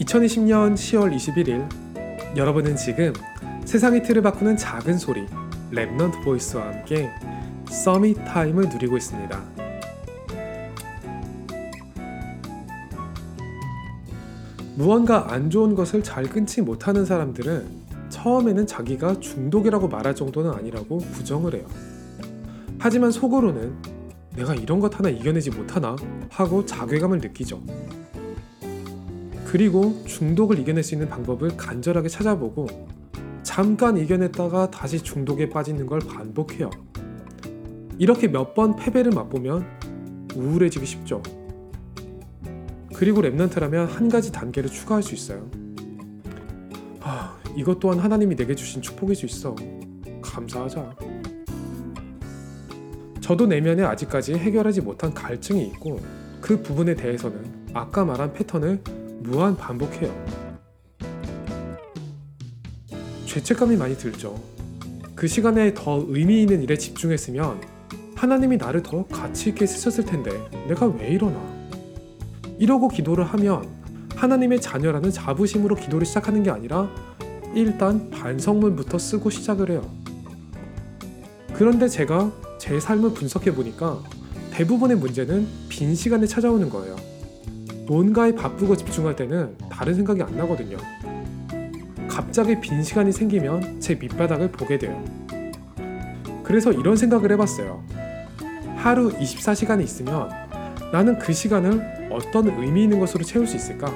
2020년 10월 21일 여러분은 지금 세상의 틀을 바꾸는 작은 소리 Remnant Voice와 함께 Summit Time을 누리고 있습니다. 무언가 안 좋은 것을 잘 끊지 못하는 사람들은 처음에는 자기가 중독이라고 말할 정도는 아니라고 부정을 해요. 하지만 속으로는 내가 이런 것 하나 이겨내지 못하나 하고 자괴감을 느끼죠. 그리고 중독을 이겨낼 수 있는 방법을 간절하게 찾아보고 잠깐 이겨냈다가 다시 중독에 빠지는 걸 반복해요. 이렇게 몇 번 패배를 맛보면 우울해지기 쉽죠. 그리고 랩넌트라면 한 가지 단계를 추가할 수 있어요. 아, 이것 또한 하나님이 내게 주신 축복일 수 있어. 감사하자. 저도 내면에 아직까지 해결하지 못한 갈증이 있고 그 부분에 대해서는 아까 말한 패턴을 무한 반복해요. 죄책감이 많이 들죠. 그 시간에 더 의미 있는 일에 집중했으면 하나님이 나를 더 가치 있게 쓰셨을 텐데 내가 왜 이러나? 이러고 기도를 하면 하나님의 자녀라는 자부심으로 기도를 시작하는 게 아니라 일단 반성문부터 쓰고 시작을 해요. 그런데 제가 제 삶을 분석해 보니까 대부분의 문제는 빈 시간에 찾아오는 거예요. 뭔가에 바쁘고 집중할 때는 다른 생각이 안 나거든요. 갑자기 빈 시간이 생기면 제 밑바닥을 보게 돼요. 그래서 이런 생각을 해봤어요. 하루 24시간이 있으면 나는 그 시간을 어떤 의미 있는 것으로 채울 수 있을까?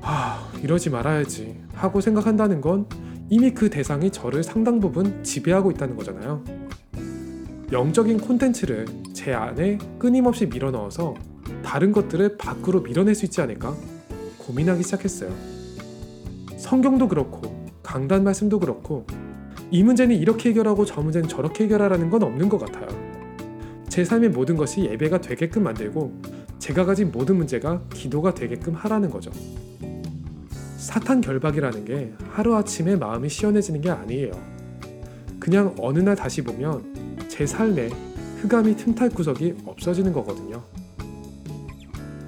아, 이러지 말아야지 하고 생각한다는 건 이미 그 대상이 저를 상당 부분 지배하고 있다는 거잖아요. 영적인 콘텐츠를 제 안에 끊임없이 밀어 넣어서 다른 것들을 밖으로 밀어낼 수 있지 않을까 고민하기 시작했어요. 성경도 그렇고 강단 말씀도 그렇고 이 문제는 이렇게 해결하고 저 문제는 저렇게 해결하라는 건 없는 것 같아요. 제 삶의 모든 것이 예배가 되게끔 만들고 제가 가진 모든 문제가 기도가 되게끔 하라는 거죠. 사탄 결박이라는 게 하루아침에 마음이 시원해지는 게 아니에요. 그냥 어느 날 다시 보면 제 삶에 흑암이 틈탈 구석이 없어지는 거거든요.